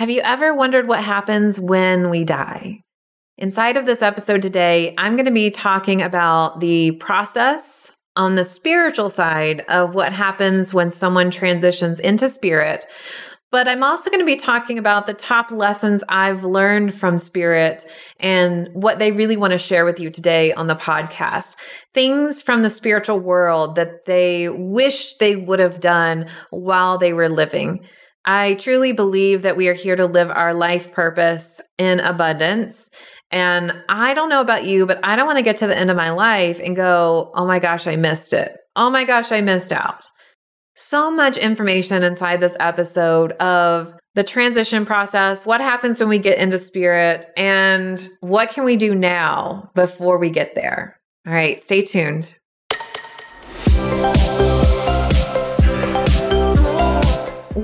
Have you ever wondered what happens when we die? Inside of this episode today, I'm going to be talking about the process on the spiritual side of what happens when someone transitions into spirit. But I'm also going to be talking about the top lessons I've learned from spirit and what they really want to share with you today on the podcast. Things from the spiritual world that they wish they would have done while they were living. I truly believe that we are here to live our life purpose in abundance. And I don't know about you, but I don't want to get to the end of my life and go, oh my gosh, I missed it. Oh my gosh, I missed out. So much information inside this episode of the transition process, what happens when we get into spirit, and what can we do now before we get there. All right, stay tuned.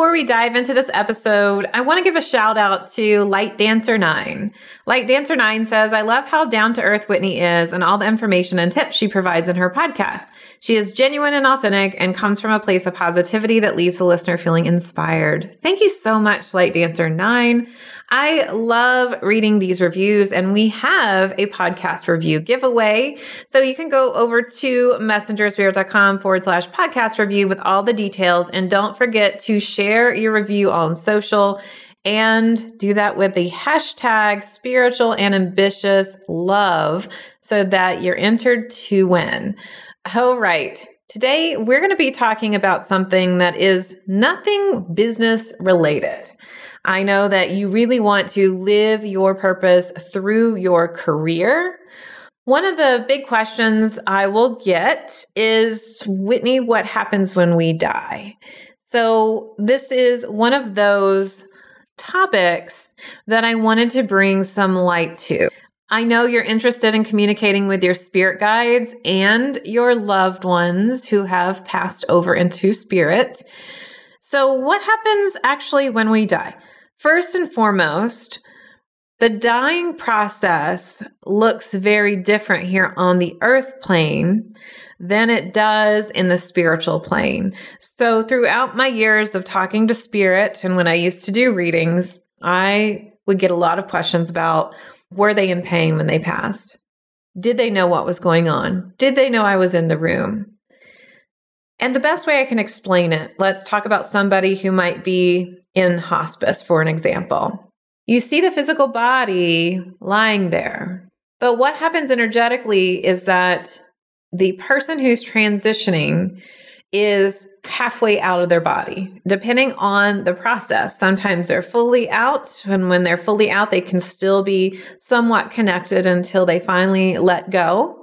Before we dive into this episode, I want to give a shout out to Light Dancer 9. Light Dancer 9 says, I love how down to earth Whitney is and all the information and tips she provides in her podcast. She is genuine and authentic and comes from a place of positivity that leaves the listener feeling inspired. Thank you so much, Light Dancer 9. I love reading these reviews and we have a podcast review giveaway. So you can go over to messengerspirit.com forward slash podcast review with all the details. And don't forget to share your review on social and do that with the hashtag spiritual and ambitious love so that you're entered to win. All right. Today, we're going to be talking about something that is nothing business related. I know that you really want to live your purpose through your career. One of the big questions I will get is Whitney, what happens when we die? So, this is one of those topics that I wanted to bring some light to. I know you're interested in communicating with your spirit guides and your loved ones who have passed over into spirit. So, what happens actually when we die? First and foremost, the dying process looks very different here on the earth plane than it does in the spiritual plane. So, throughout my years of talking to spirit and when I used to do readings, I would get a lot of questions about were they in pain when they passed? Did they know what was going on? Did they know I was in the room? And the best way I can explain it, let's talk about somebody who might be in hospice, for an example. You see the physical body lying there, but what happens energetically is that the person who's transitioning is halfway out of their body, depending on the process. Sometimes they're fully out, and when they're fully out, they can still be somewhat connected until they finally let go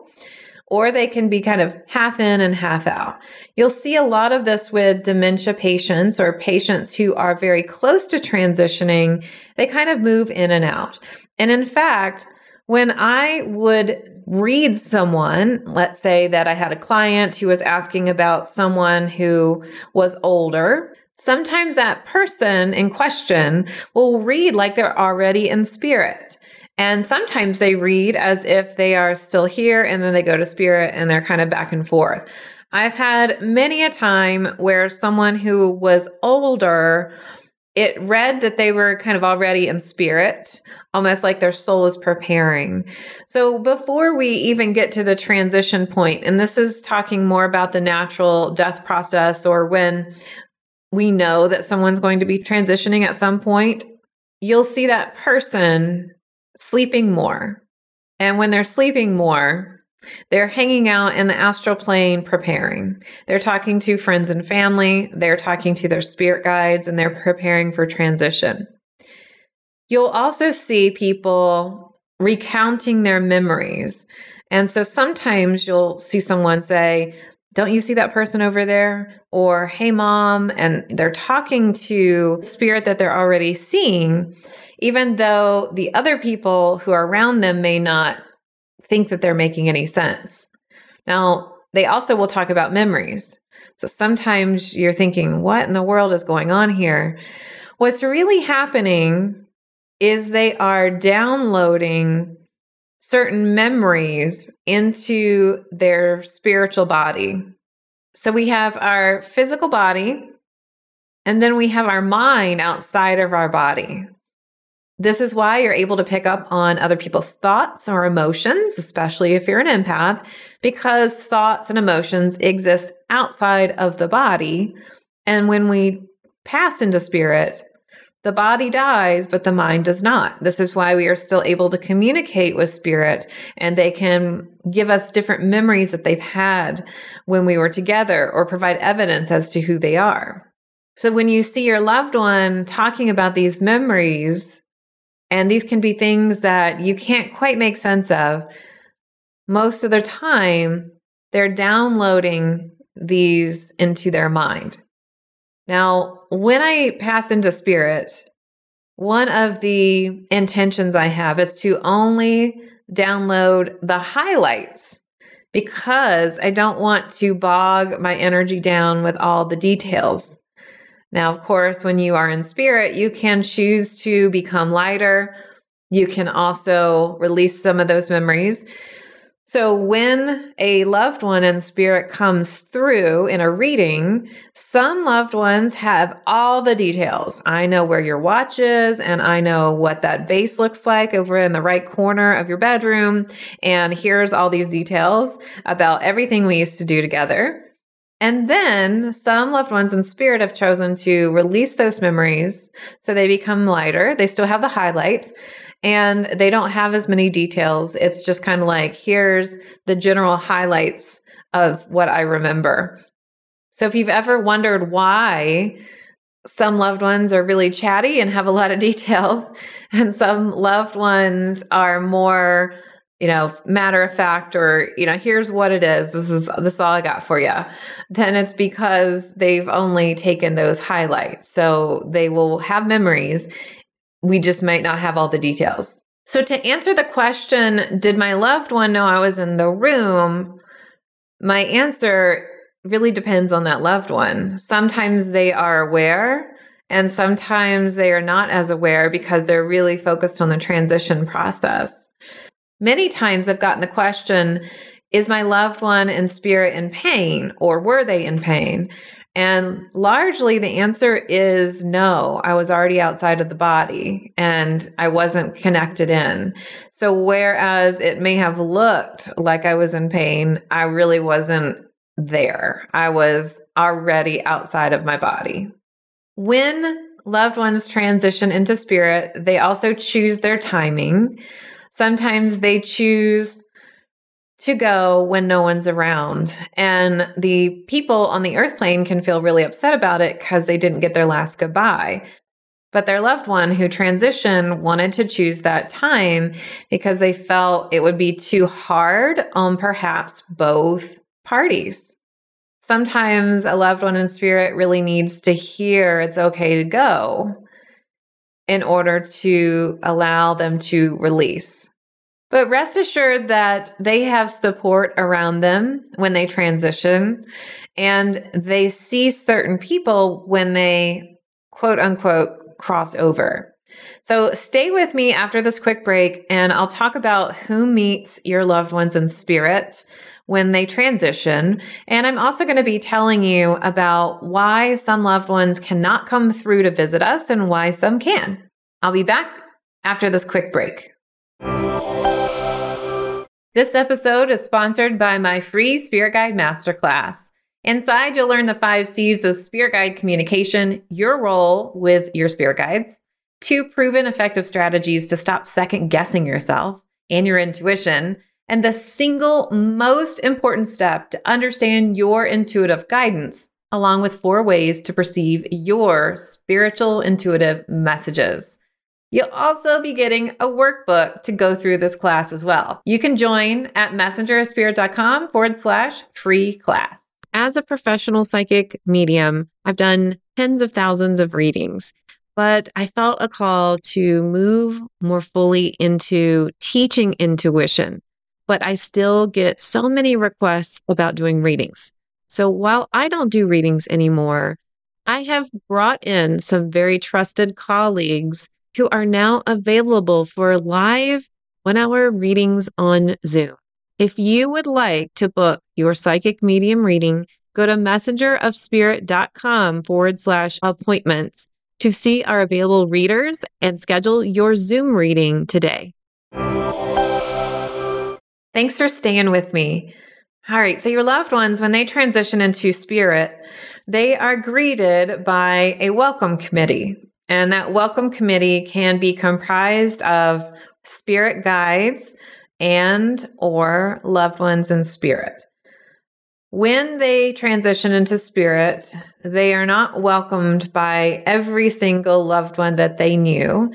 or they can be kind of half in and half out. You'll see a lot of this with dementia patients or patients who are very close to transitioning. They kind of move in and out. And in fact, when I would read someone, let's say that I had a client who was asking about someone who was older, sometimes that person in question will read like they're already in spirit. And sometimes they read as if they are still here and then they go to spirit and they're kind of back and forth. I've had many a time where someone who was older, it read that they were kind of already in spirit, almost like their soul is preparing. So before we even get to the transition point, and this is talking more about the natural death process or when we know that someone's going to be transitioning at some point, you'll see that person sleeping more. And when they're sleeping more, they're hanging out in the astral plane preparing. They're talking to friends and family, they're talking to their spirit guides, and they're preparing for transition. You'll also see people recounting their memories. And so sometimes you'll see someone say, don't you see that person over there? Or, hey, mom, and they're talking to spirit that they're already seeing, even though the other people who are around them may not think that they're making any sense. Now, they also will talk about memories. So sometimes you're thinking, what in the world is going on here? What's really happening is they are downloading certain memories into their spiritual body. So we have our physical body, and then we have our mind outside of our body. This is why you're able to pick up on other people's thoughts or emotions, especially if you're an empath, because thoughts and emotions exist outside of the body. And when we pass into spirit, the body dies, but the mind does not. This is why we are still able to communicate with spirit and they can give us different memories that they've had when we were together or provide evidence as to who they are. So when you see your loved one talking about these memories, and these can be things that you can't quite make sense of, most of the time, they're downloading these into their mind. Now, when I pass into spirit, one of the intentions I have is to only download the highlights because I don't want to bog my energy down with all the details. Now, of course, when you are in spirit, you can choose to become lighter. You can also release some of those memories. So, when a loved one in spirit comes through in a reading, some loved ones have all the details. I know where your watch is, and I know what that vase looks like over in the right corner of your bedroom. And here's all these details about everything we used to do together. And then some loved ones in spirit have chosen to release those memories so they become lighter. They still have the highlights and they don't have as many details. It's just kind of like, here's the general highlights of what I remember. So if you've ever wondered why some loved ones are really chatty and have a lot of details, and some loved ones are more, you know, matter of fact, or, you know, here's what it is. This is, this is all I got for you. Then it's because they've only taken those highlights. So they will have memories we just might not have all the details. So, to answer the question, did my loved one know I was in the room? My answer really depends on that loved one. Sometimes they are aware, and sometimes they are not as aware because they're really focused on the transition process. Many times I've gotten the question Is my loved one in spirit in pain, or were they in pain? And largely the answer is no. I was already outside of the body and I wasn't connected in. So whereas it may have looked like I was in pain, I really wasn't there. I was already outside of my body. When loved ones transition into spirit, they also choose their timing. Sometimes they choose to go when no one's around. And the people on the earth plane can feel really upset about it because they didn't get their last goodbye. But their loved one who transitioned wanted to choose that time because they felt it would be too hard on perhaps both parties. Sometimes a loved one in spirit really needs to hear it's okay to go in order to allow them to release. But rest assured that they have support around them when they transition and they see certain people when they quote unquote cross over. So stay with me after this quick break and I'll talk about who meets your loved ones in spirit when they transition. And I'm also going to be telling you about why some loved ones cannot come through to visit us and why some can. I'll be back after this quick break. This episode is sponsored by my free Spirit Guide Masterclass. Inside, you'll learn the five C's of Spirit Guide communication, your role with your Spirit Guides, two proven effective strategies to stop second guessing yourself and your intuition, and the single most important step to understand your intuitive guidance, along with four ways to perceive your spiritual intuitive messages. You'll also be getting a workbook to go through this class as well. You can join at messengerspirit.com forward slash free class. As a professional psychic medium, I've done tens of thousands of readings, but I felt a call to move more fully into teaching intuition. But I still get so many requests about doing readings. So while I don't do readings anymore, I have brought in some very trusted colleagues who are now available for live one hour readings on Zoom. If you would like to book your psychic medium reading, go to messengerofspirit.com forward slash appointments to see our available readers and schedule your Zoom reading today. Thanks for staying with me. All right. So, your loved ones, when they transition into spirit, they are greeted by a welcome committee. And that welcome committee can be comprised of spirit guides and or loved ones in spirit. When they transition into spirit, they are not welcomed by every single loved one that they knew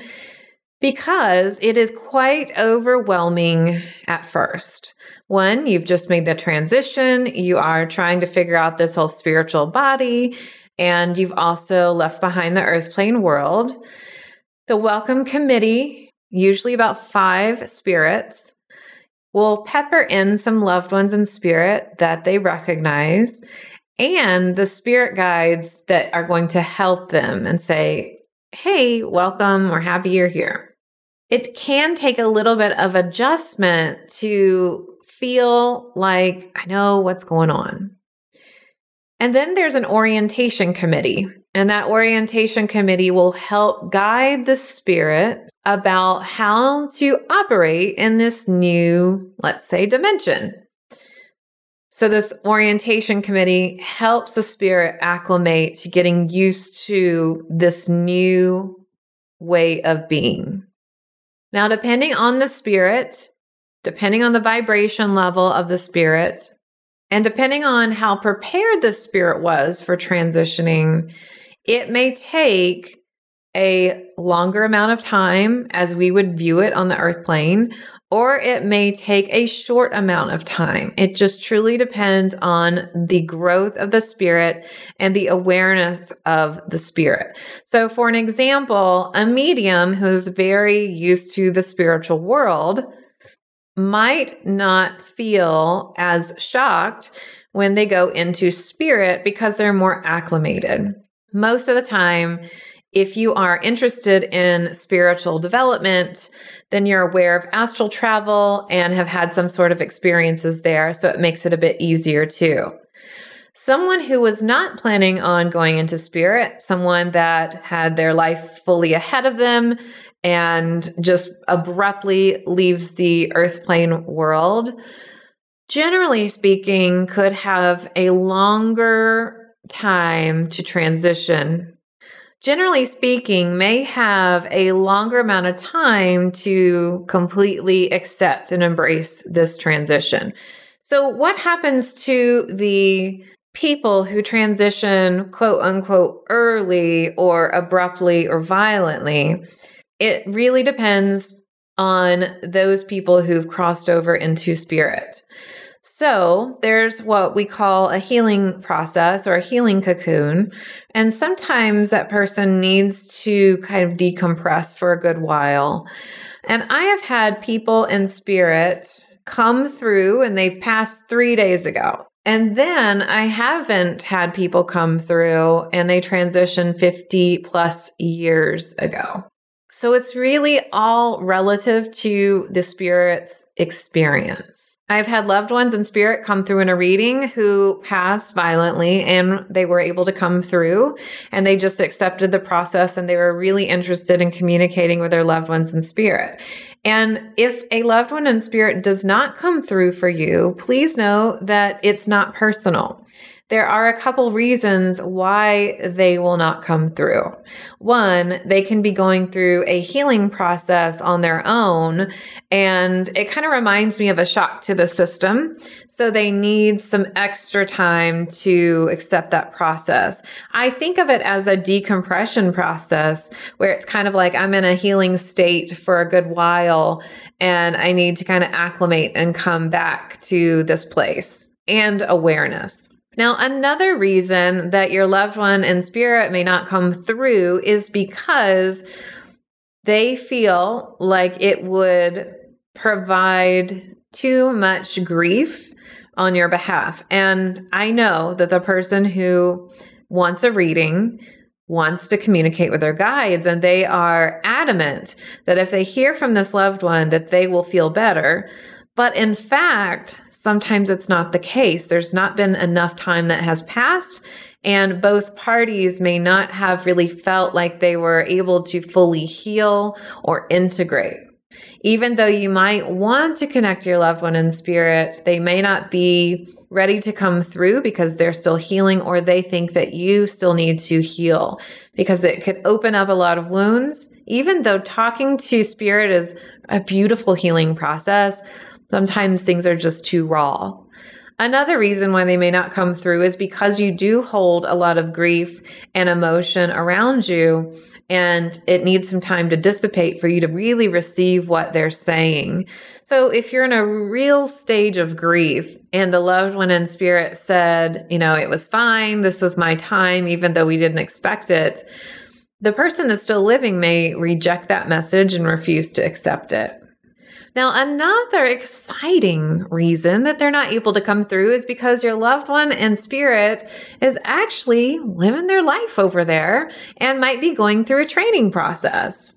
because it is quite overwhelming at first. One, you've just made the transition, you are trying to figure out this whole spiritual body, and you've also left behind the earth plane world. The welcome committee, usually about five spirits, will pepper in some loved ones in spirit that they recognize and the spirit guides that are going to help them and say, Hey, welcome. We're happy you're here it can take a little bit of adjustment to feel like I know what's going on. And then there's an orientation committee, and that orientation committee will help guide the spirit about how to operate in this new, let's say, dimension. So, this orientation committee helps the spirit acclimate to getting used to this new way of being. Now, depending on the spirit, depending on the vibration level of the spirit, and depending on how prepared the spirit was for transitioning, it may take a longer amount of time as we would view it on the earth plane, or it may take a short amount of time. It just truly depends on the growth of the spirit and the awareness of the spirit. So, for an example, a medium who's very used to the spiritual world might not feel as shocked when they go into spirit because they're more acclimated. Most of the time, if you are interested in spiritual development, then you're aware of astral travel and have had some sort of experiences there. So it makes it a bit easier too. Someone who was not planning on going into spirit, someone that had their life fully ahead of them and just abruptly leaves the earth plane world, generally speaking, could have a longer time to transition generally speaking, may have a longer amount of time to completely accept and embrace this transition. So, what happens to the people who transition, quote unquote, early or abruptly or violently? It really depends on those people who've crossed over into spirit. So there's what we call a healing process or a healing cocoon. And sometimes that person needs to kind of decompress for a good while. And I have had people in spirit come through and they've passed three days ago. And then I haven't had people come through and they transitioned 50 plus years ago. So it's really all relative to the spirit's experience. I've had loved ones in spirit come through in a reading who passed violently and they were able to come through and they just accepted the process and they were really interested in communicating with their loved ones in spirit. And if a loved one in spirit does not come through for you, please know that it's not personal. There are a couple reasons why they will not come through. One, they can be going through a healing process on their own, and it kind of reminds me of a shock to the system. So they need some extra time to accept that process. I think of it as a decompression process where it's kind of like I'm in a healing state for a good while and I need to kind of acclimate and come back to this place and awareness. Now, another reason that your loved one in spirit may not come through is because they feel like it would provide too much grief on your behalf. And I know that the person who wants a reading wants to communicate with their guides and they are adamant that if they hear from this loved one that they will feel better but in fact sometimes it's not the case there's not been enough time that has passed and both parties may not have really felt like they were able to fully heal or integrate even though you might want to connect your loved one in spirit, they may not be ready to come through because they're still healing or they think that you still need to heal because it could open up a lot of wounds. Even though talking to spirit is a beautiful healing process, sometimes things are just too raw. Another reason why they may not come through is because you do hold a lot of grief and emotion around you and it needs some time to dissipate for you to really receive what they're saying. So if you're in a real stage of grief and the loved one in spirit said, you know, it was fine, this was my time, even though we didn't expect it, the person that's still living may reject that message and refuse to accept it. Now, another exciting reason that they're not able to come through is because your loved one in spirit is actually living their life over there and might be going through a training process.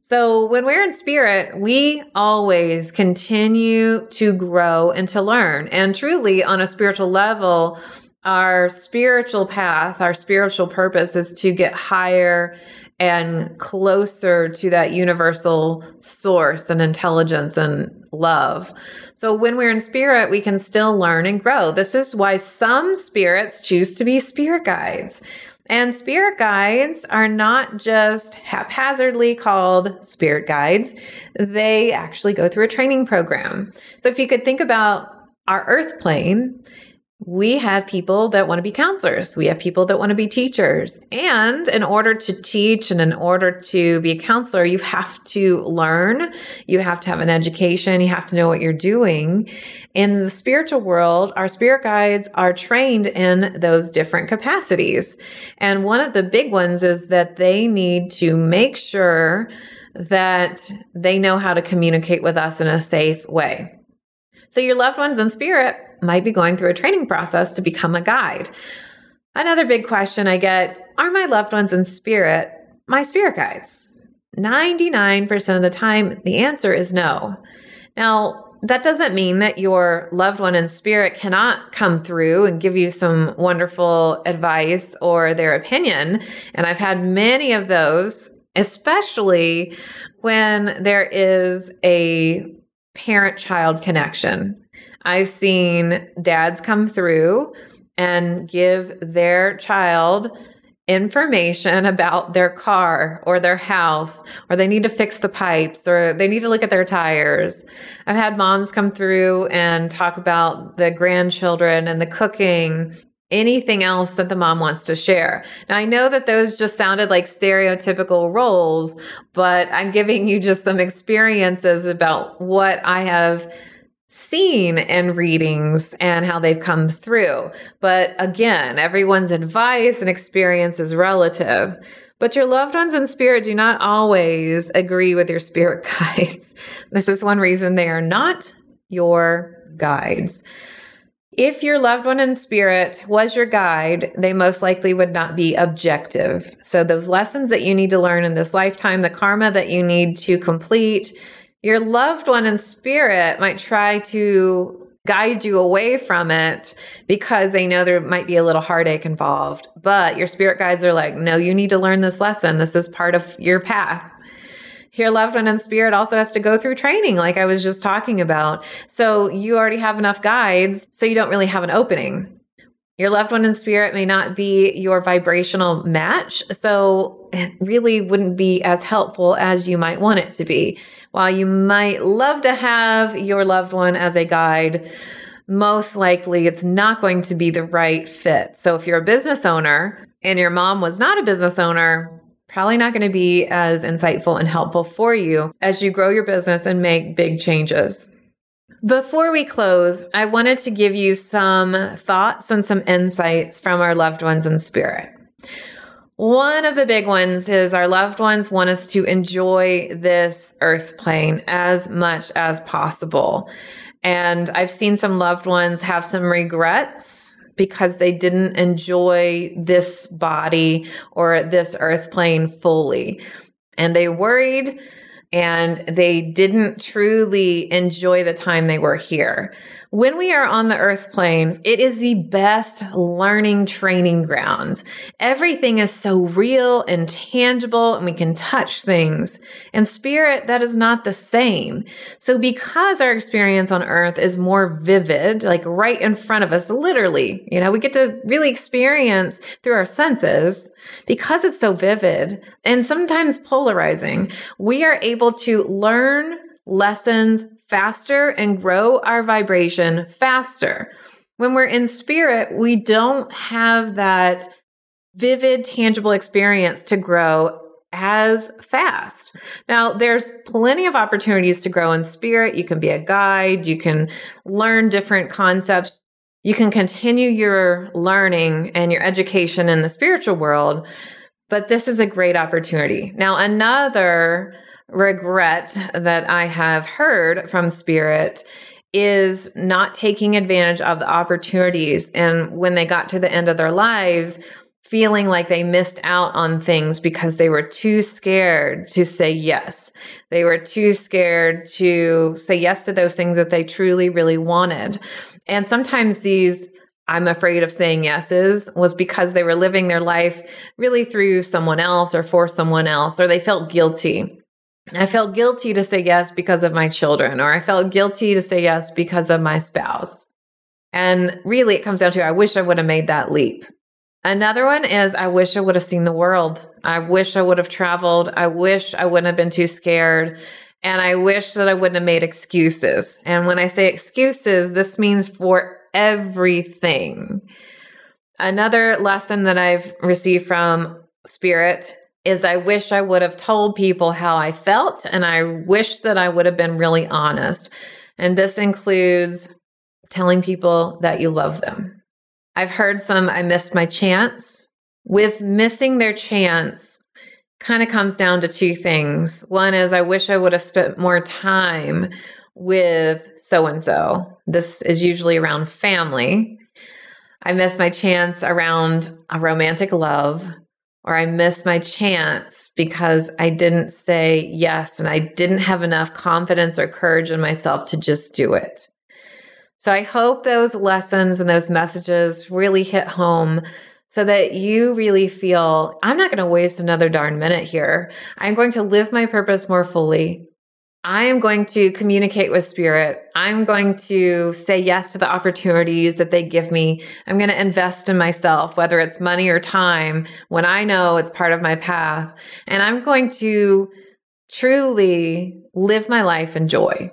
So when we're in spirit, we always continue to grow and to learn. And truly, on a spiritual level, our spiritual path, our spiritual purpose is to get higher and closer to that universal source and intelligence and love. So when we're in spirit, we can still learn and grow. This is why some spirits choose to be spirit guides. And spirit guides are not just haphazardly called spirit guides. They actually go through a training program. So if you could think about our earth plane, we have people that want to be counselors. We have people that want to be teachers. And in order to teach and in order to be a counselor, you have to learn. You have to have an education. You have to know what you're doing. In the spiritual world, our spirit guides are trained in those different capacities. And one of the big ones is that they need to make sure that they know how to communicate with us in a safe way. So your loved ones in spirit might be going through a training process to become a guide. Another big question I get are my loved ones in spirit my spirit guides? 99% of the time, the answer is no. Now, that doesn't mean that your loved one in spirit cannot come through and give you some wonderful advice or their opinion. And I've had many of those, especially when there is a parent child connection. I've seen dads come through and give their child information about their car or their house, or they need to fix the pipes, or they need to look at their tires. I've had moms come through and talk about the grandchildren and the cooking, anything else that the mom wants to share. Now, I know that those just sounded like stereotypical roles, but I'm giving you just some experiences about what I have seen in readings and how they've come through. But again, everyone's advice and experience is relative. But your loved ones in spirit do not always agree with your spirit guides. This is one reason they are not your guides. If your loved one in spirit was your guide, they most likely would not be objective. So, those lessons that you need to learn in this lifetime, the karma that you need to complete, your loved one in spirit might try to guide you away from it because they know there might be a little heartache involved. But your spirit guides are like, no, you need to learn this lesson. This is part of your path. Your loved one in spirit also has to go through training, like I was just talking about. So you already have enough guides, so you don't really have an opening. Your loved one in spirit may not be your vibrational match, so it really wouldn't be as helpful as you might want it to be. While you might love to have your loved one as a guide, most likely it's not going to be the right fit. So if you're a business owner and your mom was not a business owner, probably not going to be as insightful and helpful for you as you grow your business and make big changes. Before we close, I wanted to give you some thoughts and some insights from our loved ones in spirit. One of the big ones is our loved ones want us to enjoy this earth plane as much as possible. And I've seen some loved ones have some regrets because they didn't enjoy this body or this earth plane fully. And they worried and they didn't truly enjoy the time they were here. When we are on the earth plane, it is the best learning training ground. Everything is so real and tangible, and we can touch things. And spirit, that is not the same. So, because our experience on earth is more vivid, like right in front of us, literally, you know, we get to really experience through our senses, because it's so vivid and sometimes polarizing, we are able to learn lessons faster and grow our vibration faster. When we're in spirit, we don't have that vivid, tangible experience to grow as fast. Now, there's plenty of opportunities to grow in spirit. You can be a guide, you can learn different concepts, you can continue your learning and your education in the spiritual world. But this is a great opportunity. Now, another regret that I have heard from Spirit is not taking advantage of the opportunities. And when they got to the end of their lives, feeling like they missed out on things because they were too scared to say yes. They were too scared to say yes to those things that they truly, really wanted. And sometimes these I'm afraid of saying yeses was because they were living their life really through someone else or for someone else, or they felt guilty. I felt guilty to say yes because of my children, or I felt guilty to say yes because of my spouse. And really, it comes down to I wish I would have made that leap. Another one is I wish I would have seen the world. I wish I would have traveled. I wish I wouldn't have been too scared. And I wish that I wouldn't have made excuses. And when I say excuses, this means for everything. Another lesson that I've received from Spirit is I wish I would have told people how I felt, and I wish that I would have been really honest. And this includes telling people that you love them. I've heard some, I missed my chance. With missing their chance, kind of comes down to two things. One is I wish I would have spent more time with so and so. This is usually around family. I missed my chance around a romantic love or I missed my chance because I didn't say yes and I didn't have enough confidence or courage in myself to just do it. So I hope those lessons and those messages really hit home so that you really feel I'm not going to waste another darn minute here. I'm going to live my purpose more fully. I am going to communicate with spirit. I'm going to say yes to the opportunities that they give me. I'm going to invest in myself, whether it's money or time, when I know it's part of my path. And I'm going to truly live my life in joy.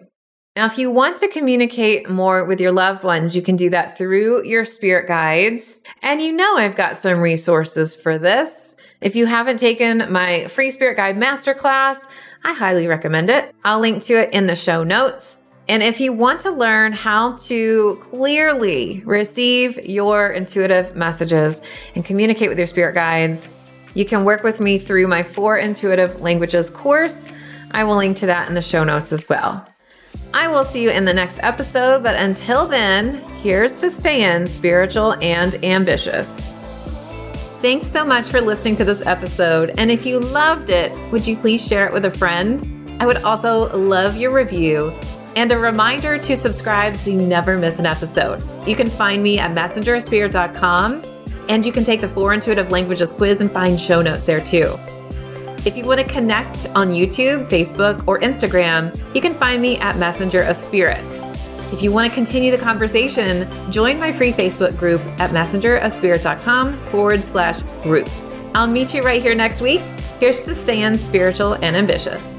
Now, if you want to communicate more with your loved ones, you can do that through your spirit guides. And you know, I've got some resources for this. If you haven't taken my free spirit guide masterclass, I highly recommend it. I'll link to it in the show notes. And if you want to learn how to clearly receive your intuitive messages and communicate with your spirit guides, you can work with me through my four intuitive languages course. I will link to that in the show notes as well. I will see you in the next episode, but until then, here's to staying spiritual and ambitious. Thanks so much for listening to this episode. And if you loved it, would you please share it with a friend? I would also love your review and a reminder to subscribe so you never miss an episode. You can find me at messengerspirit.com and you can take the Four Intuitive Languages quiz and find show notes there too. If you want to connect on YouTube, Facebook, or Instagram, you can find me at Messenger of Spirit. If you want to continue the conversation, join my free Facebook group at messengerofspirit.com forward slash group. I'll meet you right here next week. Here's to staying spiritual and ambitious.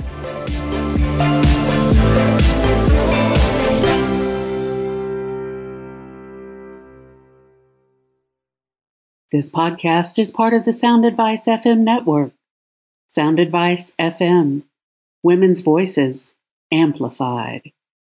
This podcast is part of the Sound Advice FM network. Sound Advice FM, women's voices amplified.